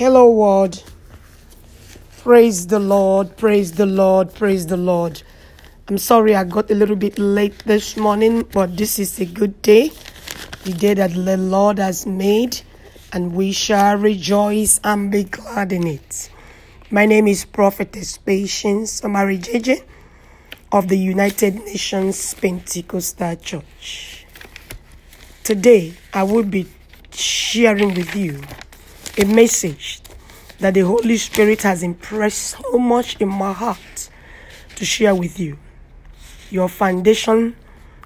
Hello, world. Praise the Lord, praise the Lord, praise the Lord. I'm sorry I got a little bit late this morning, but this is a good day. The day that the Lord has made, and we shall rejoice and be glad in it. My name is Prophetess Patience Omari JJ of the United Nations Pentecostal Church. Today, I will be sharing with you a message that the Holy Spirit has impressed so much in my heart to share with you. Your foundation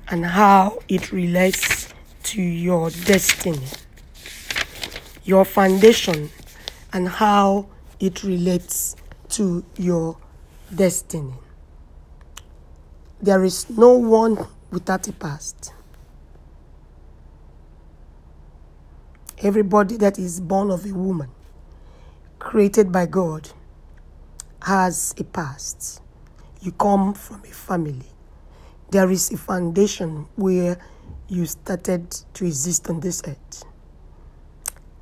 and how it relates to your destiny. Your foundation and how it relates to your destiny. There is no one without a past. Everybody that is born of a woman, created by God, has a past. You come from a family. There is a foundation where you started to exist on this earth.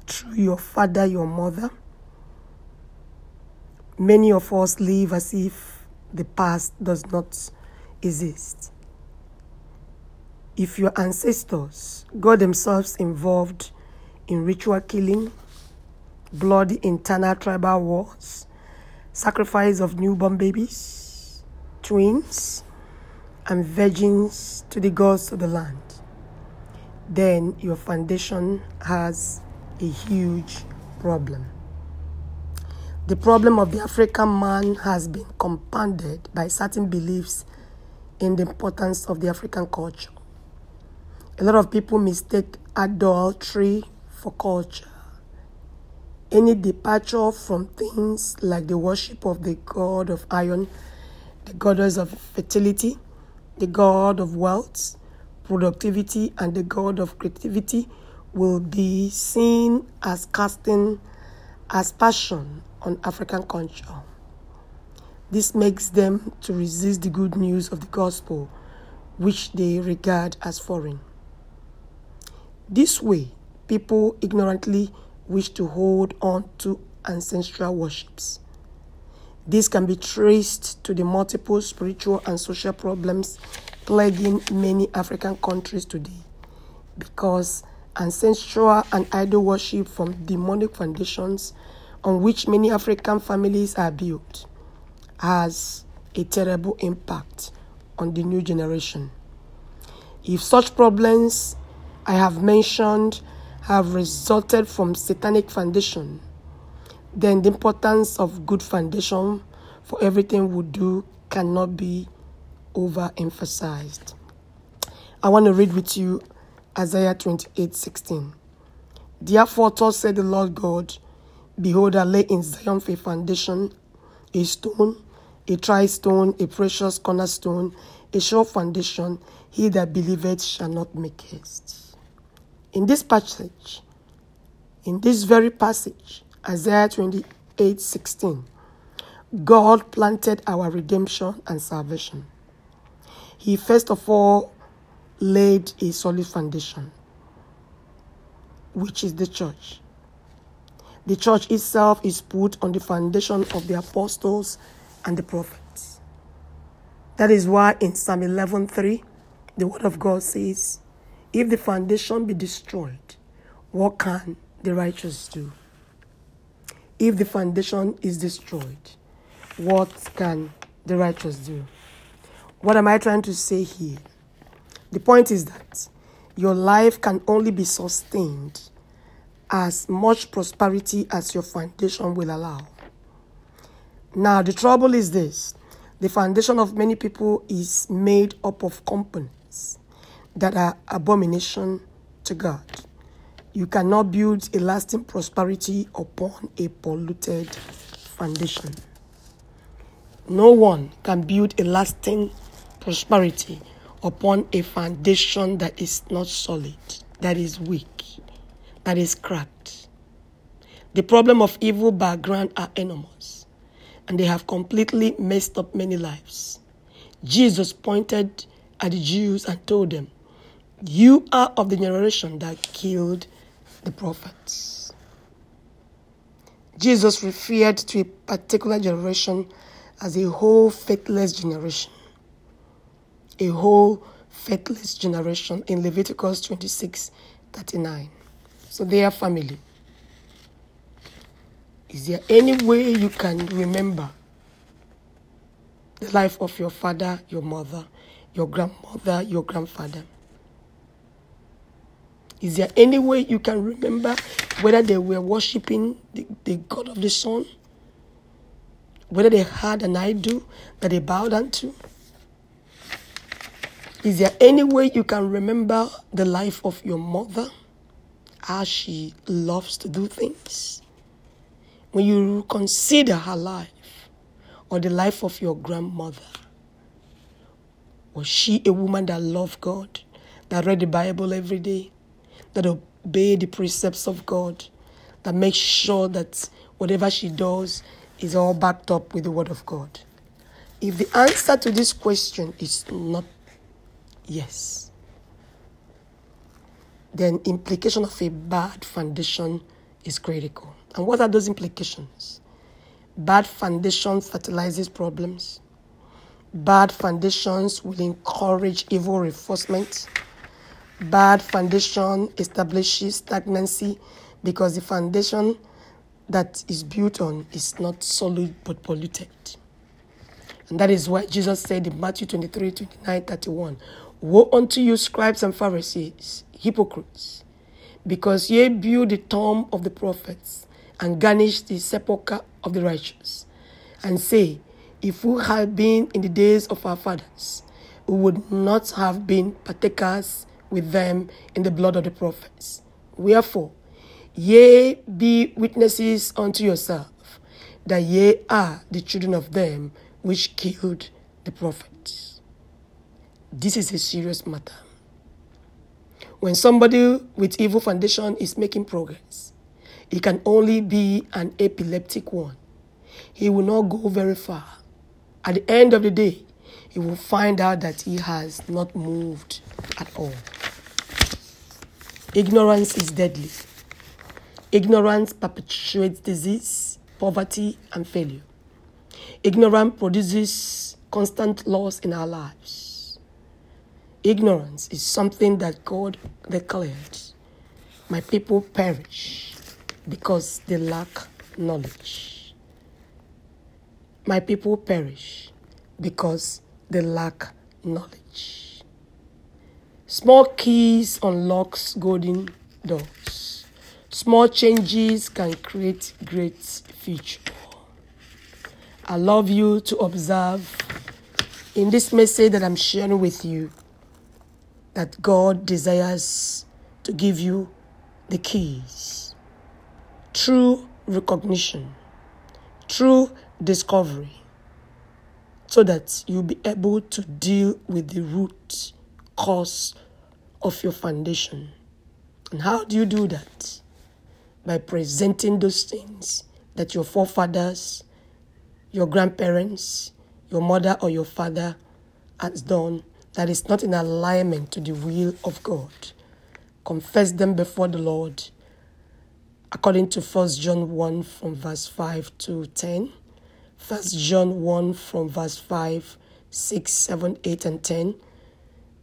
Through your father, your mother, many of us live as if the past does not exist. If your ancestors, God themselves involved in ritual killing, bloody internal tribal wars, sacrifice of newborn babies, twins, and virgins to the gods of the land, then your foundation has a huge problem. The problem of the African man has been compounded by certain beliefs in the importance of the African culture. A lot of people mistake adultery for culture. Any departure from things like the worship of the god of iron, the goddess of fertility, the god of wealth, productivity, and the god of creativity will be seen as casting aspersion on African culture. This makes them to resist the good news of the gospel, which they regard as foreign. This way, people ignorantly wish to hold on to ancestral worships. This can be traced to the multiple spiritual and social problems plaguing many African countries today because ancestral and idol worship from demonic foundations on which many African families are built has a terrible impact on the new generation. If such problems I have mentioned have resulted from satanic foundation, then the importance of good foundation for everything we do cannot be overemphasized. I want to read with you Isaiah 28 16. Therefore, thus said the Lord God, Behold, I lay in Zion a foundation, a stone, a tried stone, a precious cornerstone, a sure foundation. He that believeth shall not make haste. In this passage, in this very passage, Isaiah 28 16, God planted our redemption and salvation. He first of all laid a solid foundation, which is the church. The church itself is put on the foundation of the apostles and the prophets. That is why in Psalm 11:3, the word of God says, "If the foundation be destroyed, what can the righteous do? If the foundation is destroyed, what can the righteous do?" What am I trying to say here? The point is that your life can only be sustained as much prosperity as your foundation will allow. Now, the trouble is this the foundation of many people is made up of components that are abomination to God. You cannot build a lasting prosperity upon a polluted foundation. No one can build a lasting prosperity upon a foundation that is not solid, that is weak, that is cracked. The problem of evil background are enormous, and they have completely messed up many lives. Jesus pointed at the Jews and told them, You are of the generation that killed the prophets. Jesus referred to a particular generation as a whole faithless generation. A whole faithless generation in Leviticus 26 39. So they are family. Is there any way you can remember the life of your father, your mother, your grandmother, your grandfather? Is there any way you can remember whether they were worshiping the, the God of the sun? Whether they had an idol that they bowed down to? Is there any way you can remember the life of your mother? How she loves to do things? When you consider her life or the life of your grandmother, was she a woman that loved God, that read the Bible every day, that obey the precepts of God, that makes sure that whatever she does is all backed up with the Word of God? If the answer to this question is not yes, then implication of a bad foundation is critical. And what are those implications? Bad foundation fertilizes problems. Bad foundations will encourage evil reinforcement bad foundation establishes stagnancy because the foundation that is built on is not solid but polluted. And that is why Jesus said in Matthew 23 29 31, Woe unto you, scribes and Pharisees, hypocrites, because ye build the tomb of the prophets and garnish the sepulchre of the righteous, and say, If we had been in the days of our fathers, we would not have been partakers with them in the blood of the prophets. Wherefore, ye be witnesses unto yourself that ye are the children of them which killed the prophets. This is a serious matter. When somebody with evil foundation is making progress, it can only be an epileptic one. He will not go very far. At the end of the day, he will find out that he has not moved at all. Ignorance is deadly. Ignorance perpetuates disease, poverty, and failure. Ignorance produces constant loss in our lives. Ignorance is something that God declared. My people perish because they lack knowledge. My people perish because they lack knowledge. Small keys unlocks golden doors. Small changes can create great future. I love you to observe in this message that I'm sharing with you that God desires to give you the keys. True recognition, true discovery, so that you'll be able to deal with the root cause of your foundation. And how do you do that? By presenting those things that your forefathers, your grandparents, your mother or your father has done that is not in alignment to the will of God. Confess them before the Lord according to 1 John 1 from verse 5 to 10. 1 John 1 from verse 5, 6, 7, 8, and 10.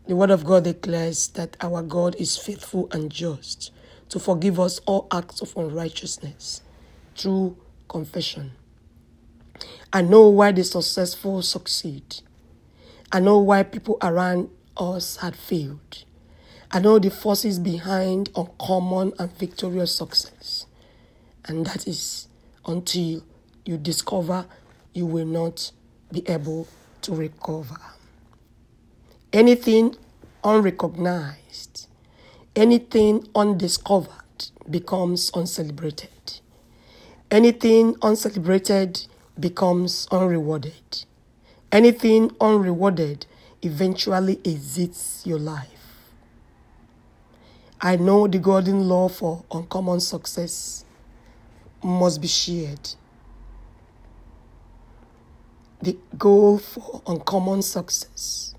The Word of God declares that our God is faithful and just to forgive us all acts of unrighteousness through confession. I know why the successful succeed. I know why people around us had failed. I know the forces behind uncommon and victorious success. And that is until you discover you will not be able to recover. Anything unrecognized, anything undiscovered becomes uncelebrated. Anything uncelebrated becomes unrewarded. Anything unrewarded eventually exits your life. I know the golden law for uncommon success must be shared. The goal for uncommon success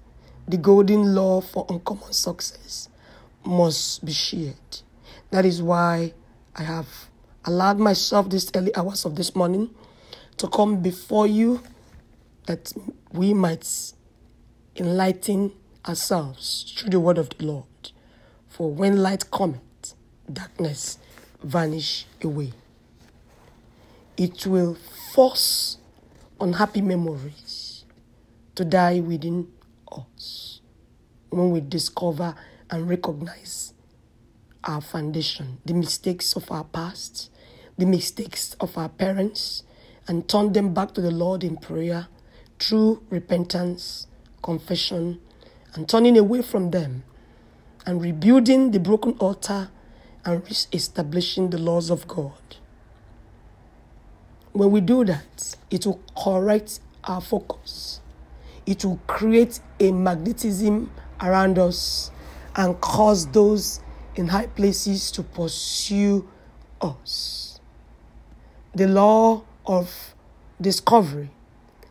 the golden law for uncommon success must be shared. That is why I have allowed myself these early hours of this morning to come before you that we might enlighten ourselves through the word of the Lord. For when light cometh, darkness vanish away. It will force unhappy memories to die within us when we discover and recognize our foundation, the mistakes of our past, the mistakes of our parents, and turn them back to the Lord in prayer through repentance, confession, and turning away from them and rebuilding the broken altar and re establishing the laws of God. When we do that, it will correct our focus. It will create a magnetism around us and cause those in high places to pursue us. The law of discovery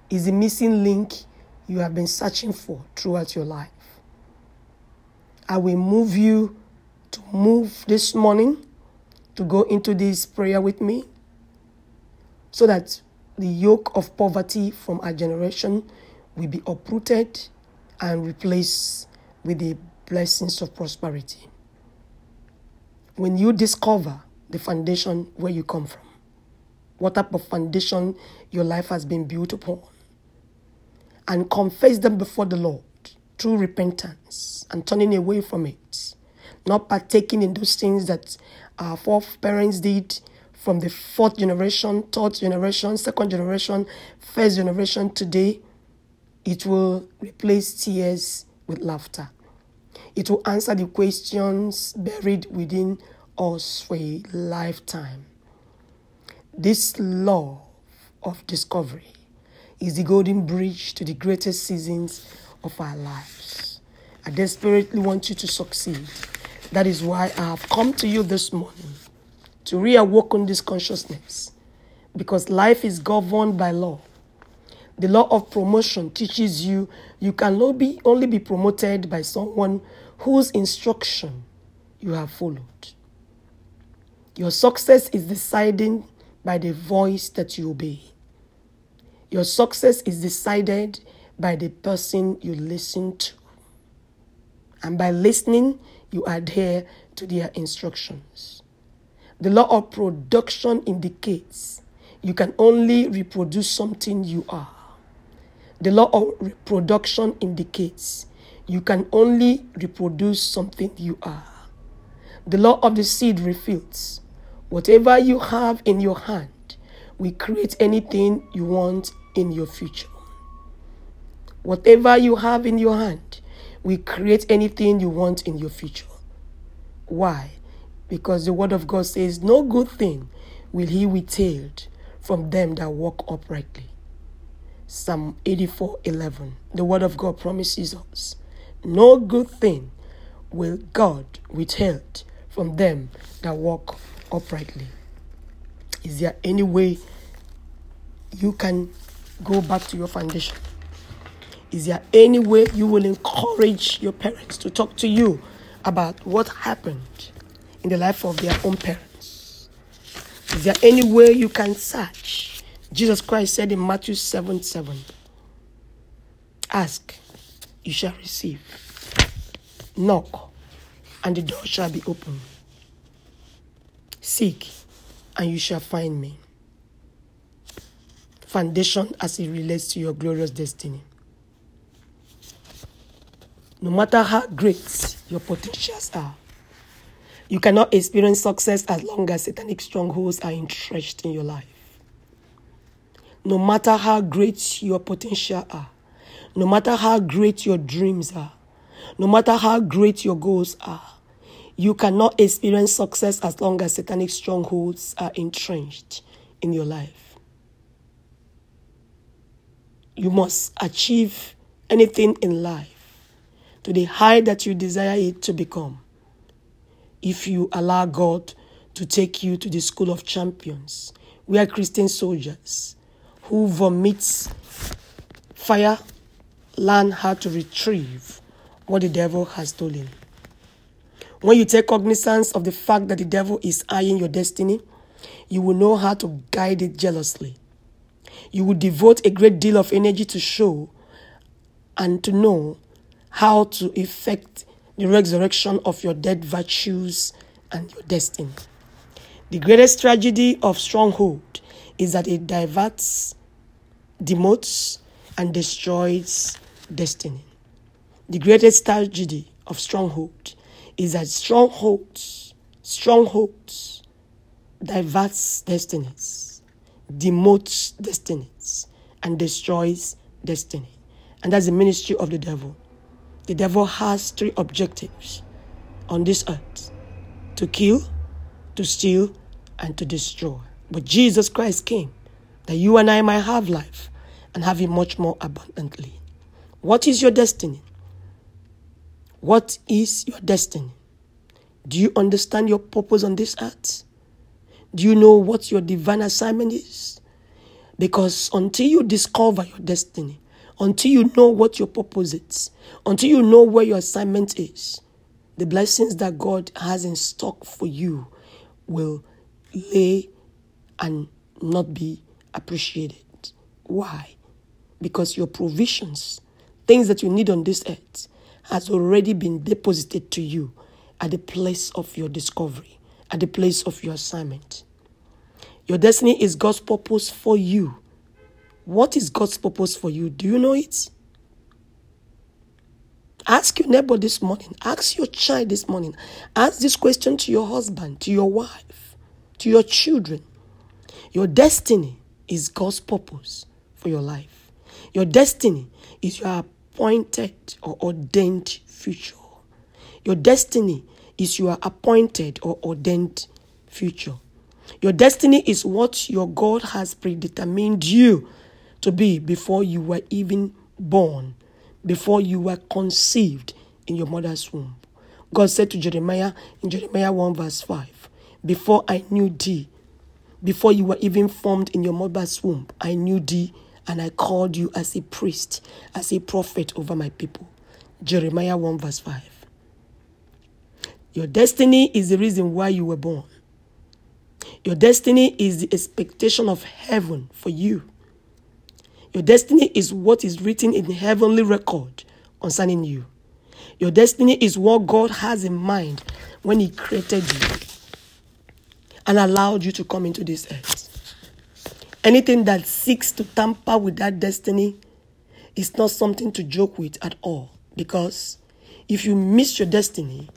is the missing link you have been searching for throughout your life. I will move you to move this morning to go into this prayer with me so that the yoke of poverty from our generation will be uprooted and replaced with the blessings of prosperity. When you discover the foundation where you come from, what type of foundation your life has been built upon, and confess them before the Lord through repentance and turning away from it, not partaking in those things that our foreparents did from the fourth generation, third generation, second generation, first generation today, it will replace tears with laughter. It will answer the questions buried within us for a lifetime. This law of discovery is the golden bridge to the greatest seasons of our lives. I desperately want you to succeed. That is why I have come to you this morning to reawaken this consciousness because life is governed by law. The law of promotion teaches you you can only be, only be promoted by someone whose instruction you have followed. Your success is decided by the voice that you obey. Your success is decided by the person you listen to. And by listening, you adhere to their instructions. The law of production indicates you can only reproduce something you are. The law of reproduction indicates you can only reproduce something you are. The law of the seed refutes whatever you have in your hand will create anything you want in your future. Whatever you have in your hand will create anything you want in your future. Why? because the word of God says, No good thing will he withhold from them that walk uprightly. Psalm 84 11. The word of God promises us, No good thing will God withhold from them that walk uprightly. Is there any way you can go back to your foundation? Is there any way you will encourage your parents to talk to you about what happened in the life of their own parents. Is there any way you can search? Jesus Christ said in Matthew 7 7, Ask, you shall receive. Knock, and the door shall be opened. Seek, and you shall find me. Foundation as it relates to your glorious destiny. No matter how great your potentials are, you cannot experience success as long as satanic strongholds are entrenched in your life. No matter how great your potential are, no matter how great your dreams are, no matter how great your goals are, you cannot experience success as long as satanic strongholds are entrenched in your life. You must achieve anything in life to the height that you desire it to become if you allow God to take you to the school of champions, We are Christian soldiers who vomits fire learn how to retrieve what the devil has stolen. When you take cognizance of the fact that the devil is eyeing your destiny, you will know how to guide it jealously. You will devote a great deal of energy to show and to know how to effect the resurrection of your dead virtues and your destiny. The greatest tragedy of stronghold is that it diverts, demotes, and destroys destiny. The greatest tragedy of stronghold is that strongholds, strongholds diverts destinies, demotes destinies, and destroys destiny. And that's the ministry of the devil. The devil has three objectives on this earth to kill, to steal, and to destroy. But Jesus Christ came that you and I might have life and have it much more abundantly. What is your destiny? What is your destiny? Do you understand your purpose on this earth? Do you know what your divine assignment is? Because until you discover your destiny, until you know what your purpose is, until you know where your assignment is, the blessings that God has in stock for you will lay and not be appreciated. Why? Because your provisions, things that you need on this earth, has already been deposited to you at the place of your discovery, at the place of your assignment. Your destiny is God's purpose for you. What is God's purpose for you? Do you know it? Ask your neighbor this morning. Ask your child this morning. Ask this question to your husband, to your wife, to your children. Your destiny is God's purpose for your life. Your destiny is your appointed or ordained future. Your destiny is your appointed or ordained future. Your destiny is what your God has predetermined you to be before you were even born, before you were conceived in your mother's womb. God said to Jeremiah in Jeremiah 1 verse 5, Before I knew thee, before you were even formed in your mother's womb, I knew thee and I called you as a priest, as a prophet over my people. Jeremiah 1 verse 5. Your destiny is the reason why you were born. Your destiny is the expectation of heaven for you. Your destiny is what is written in heavenly record concerning you. Your destiny is what God has in mind when He created you and allowed you to come into this earth. Anything that seeks to tamper with that destiny is not something to joke with at all because if you miss your destiny,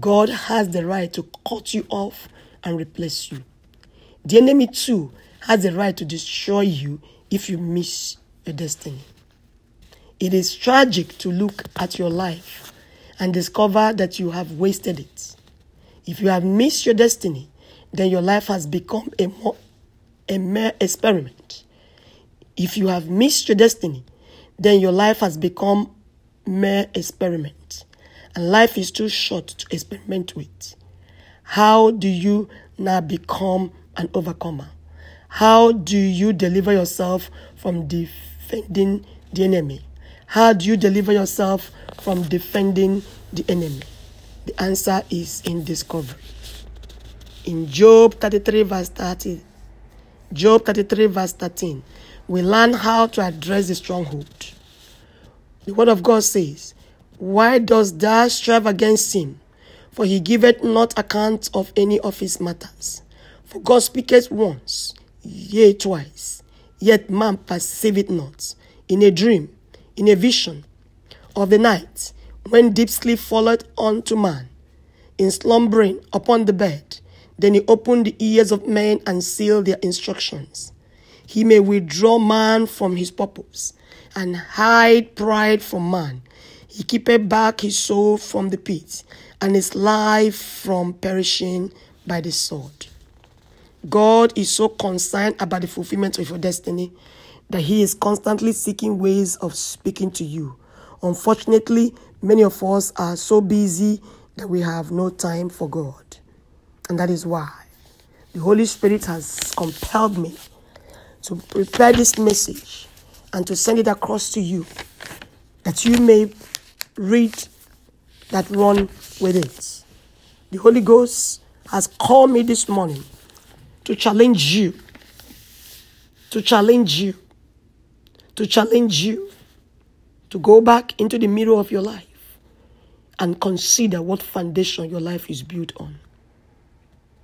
God has the right to cut you off and replace you. The enemy, too, has the right to destroy you if you miss your destiny. It is tragic to look at your life and discover that you have wasted it. If you have missed your destiny, then your life has become a, more, a mere experiment. If you have missed your destiny, then your life has become mere experiment. And life is too short to experiment with. How do you now become an overcomer? How do you deliver yourself from defending the enemy? How do you deliver yourself from defending the enemy? The answer is in discovery. In Job 33, verse 13, Job 33, verse 13, we learn how to address the stronghold. The word of God says, Why dost thou strive against him? For he giveth not account of any of his matters. For God speaketh once, yea, twice, yet man perceiveth not. In a dream, in a vision of the night, when deep sleep falleth unto man, in slumbering upon the bed, then he opened the ears of men and sealed their instructions. He may withdraw man from his purpose and hide pride from man. He keepeth back his soul from the pit and his life from perishing by the sword. God is so concerned about the fulfillment of your destiny that He is constantly seeking ways of speaking to you. Unfortunately, many of us are so busy that we have no time for God. And that is why the Holy Spirit has compelled me to prepare this message and to send it across to you that you may read that run with it. The Holy Ghost has called me this morning to challenge you, to challenge you, to challenge you to go back into the mirror of your life and consider what foundation your life is built on.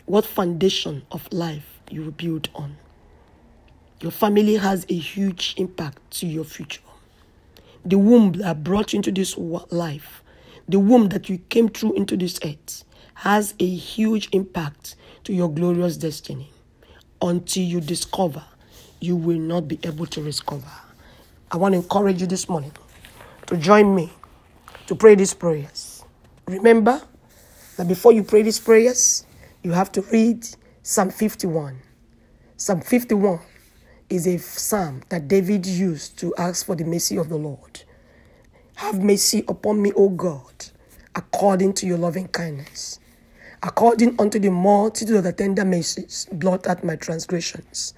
What foundation of life you will build on. Your family has a huge impact to your future. The womb that brought you into this life, the womb that you came through into this earth, has a huge impact to your glorious destiny. Until you discover, you will not be able to discover. I want to encourage you this morning to join me to pray these prayers. Remember that before you pray these prayers, you have to read Psalm 51. Psalm 51 is a psalm that David used to ask for the mercy of the Lord. Have mercy upon me, O God, according to your loving kindness. According unto the multitude of the tender mercies, blot out my transgressions.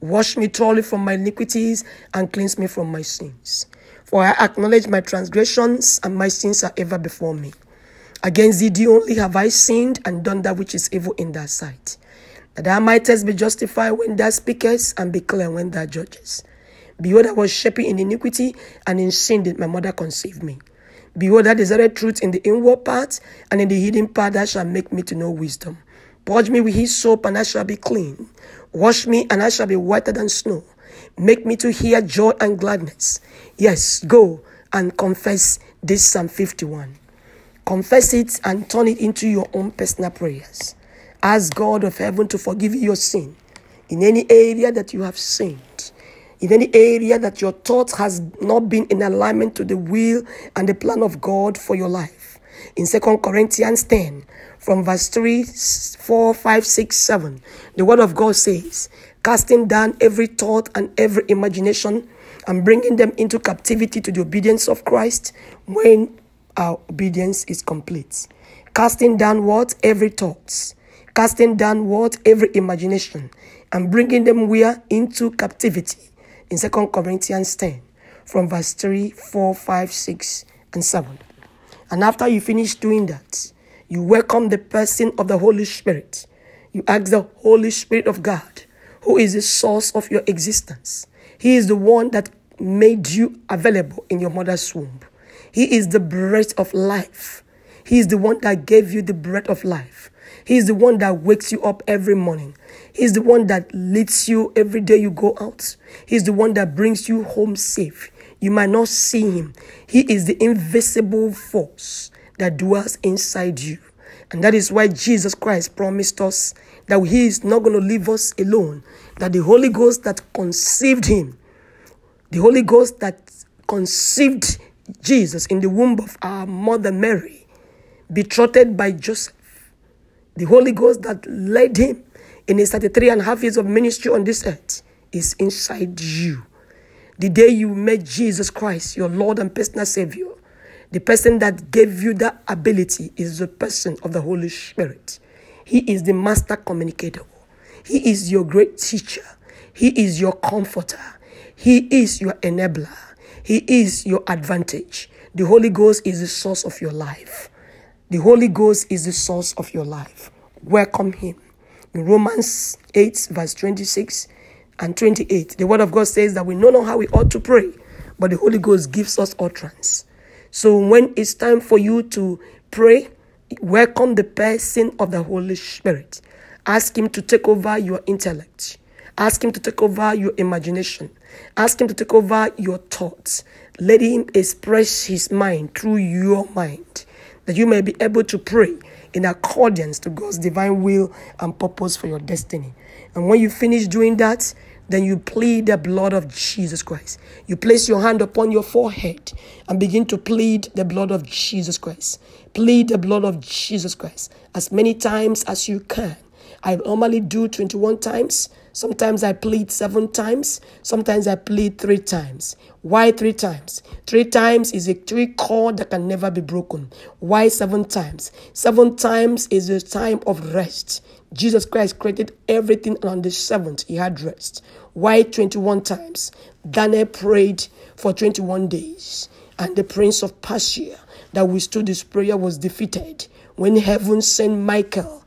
Wash me thoroughly from my iniquities and cleanse me from my sins. For I acknowledge my transgressions and my sins are ever before me. Against thee only have I sinned and done that which is evil in thy sight that thou mightest be justified when thou speakest and be clear when thou judgest. Behold, I was shaping in iniquity, and in sin did my mother conceive me. Behold, I desired truth in the inward part, and in the hidden part thou shall make me to know wisdom. Purge me with his soap, and I shall be clean. Wash me, and I shall be whiter than snow. Make me to hear joy and gladness. Yes, go and confess this Psalm 51. Confess it and turn it into your own personal prayers. Ask God of heaven to forgive you your sin in any area that you have sinned, in any area that your thought has not been in alignment to the will and the plan of God for your life. In 2 Corinthians 10, from verse 3, 4, 5, 6, 7, the word of God says, casting down every thought and every imagination and bringing them into captivity to the obedience of Christ when our obedience is complete. Casting down what? Every thought casting down what every imagination and bringing them where into captivity in 2 Corinthians 10 from verse 3, 4, 5, 6, and 7. And after you finish doing that, you welcome the person of the Holy Spirit. You ask the Holy Spirit of God, who is the source of your existence. He is the one that made you available in your mother's womb. He is the breath of life. He is the one that gave you the breath of life. He is the one that wakes you up every morning. He is the one that leads you every day you go out. He is the one that brings you home safe. You might not see him. He is the invisible force that dwells inside you. And that is why Jesus Christ promised us that he is not going to leave us alone, that the Holy Ghost that conceived him, the Holy Ghost that conceived Jesus in the womb of our mother Mary, betrothed by Joseph, the Holy Ghost that led him in his 33 and a half years of ministry on this earth is inside you. The day you met Jesus Christ, your Lord and personal Savior, the person that gave you that ability is the person of the Holy Spirit. He is the master communicator. He is your great teacher. He is your comforter. He is your enabler. He is your advantage. The Holy Ghost is the source of your life. The Holy Ghost is the source of your life. Welcome Him. In Romans 8, verse 26 and 28, the Word of God says that we know how we ought to pray, but the Holy Ghost gives us utterance. So when it's time for you to pray, welcome the person of the Holy Spirit. Ask Him to take over your intellect. Ask Him to take over your imagination. Ask Him to take over your thoughts. Let Him express His mind through your mind that you may be able to pray in accordance to God's divine will and purpose for your destiny. And when you finish doing that, then you plead the blood of Jesus Christ. You place your hand upon your forehead and begin to plead the blood of Jesus Christ. Plead the blood of Jesus Christ as many times as you can. I normally do 21 times. Sometimes I plead seven times. Sometimes I plead three times. Why three times? Three times is a three chord that can never be broken. Why seven times? Seven times is a time of rest. Jesus Christ created everything and on the seventh he had rest. Why 21 times? Daniel prayed for 21 days, and the prince of Persia that withstood his prayer was defeated when heaven sent Michael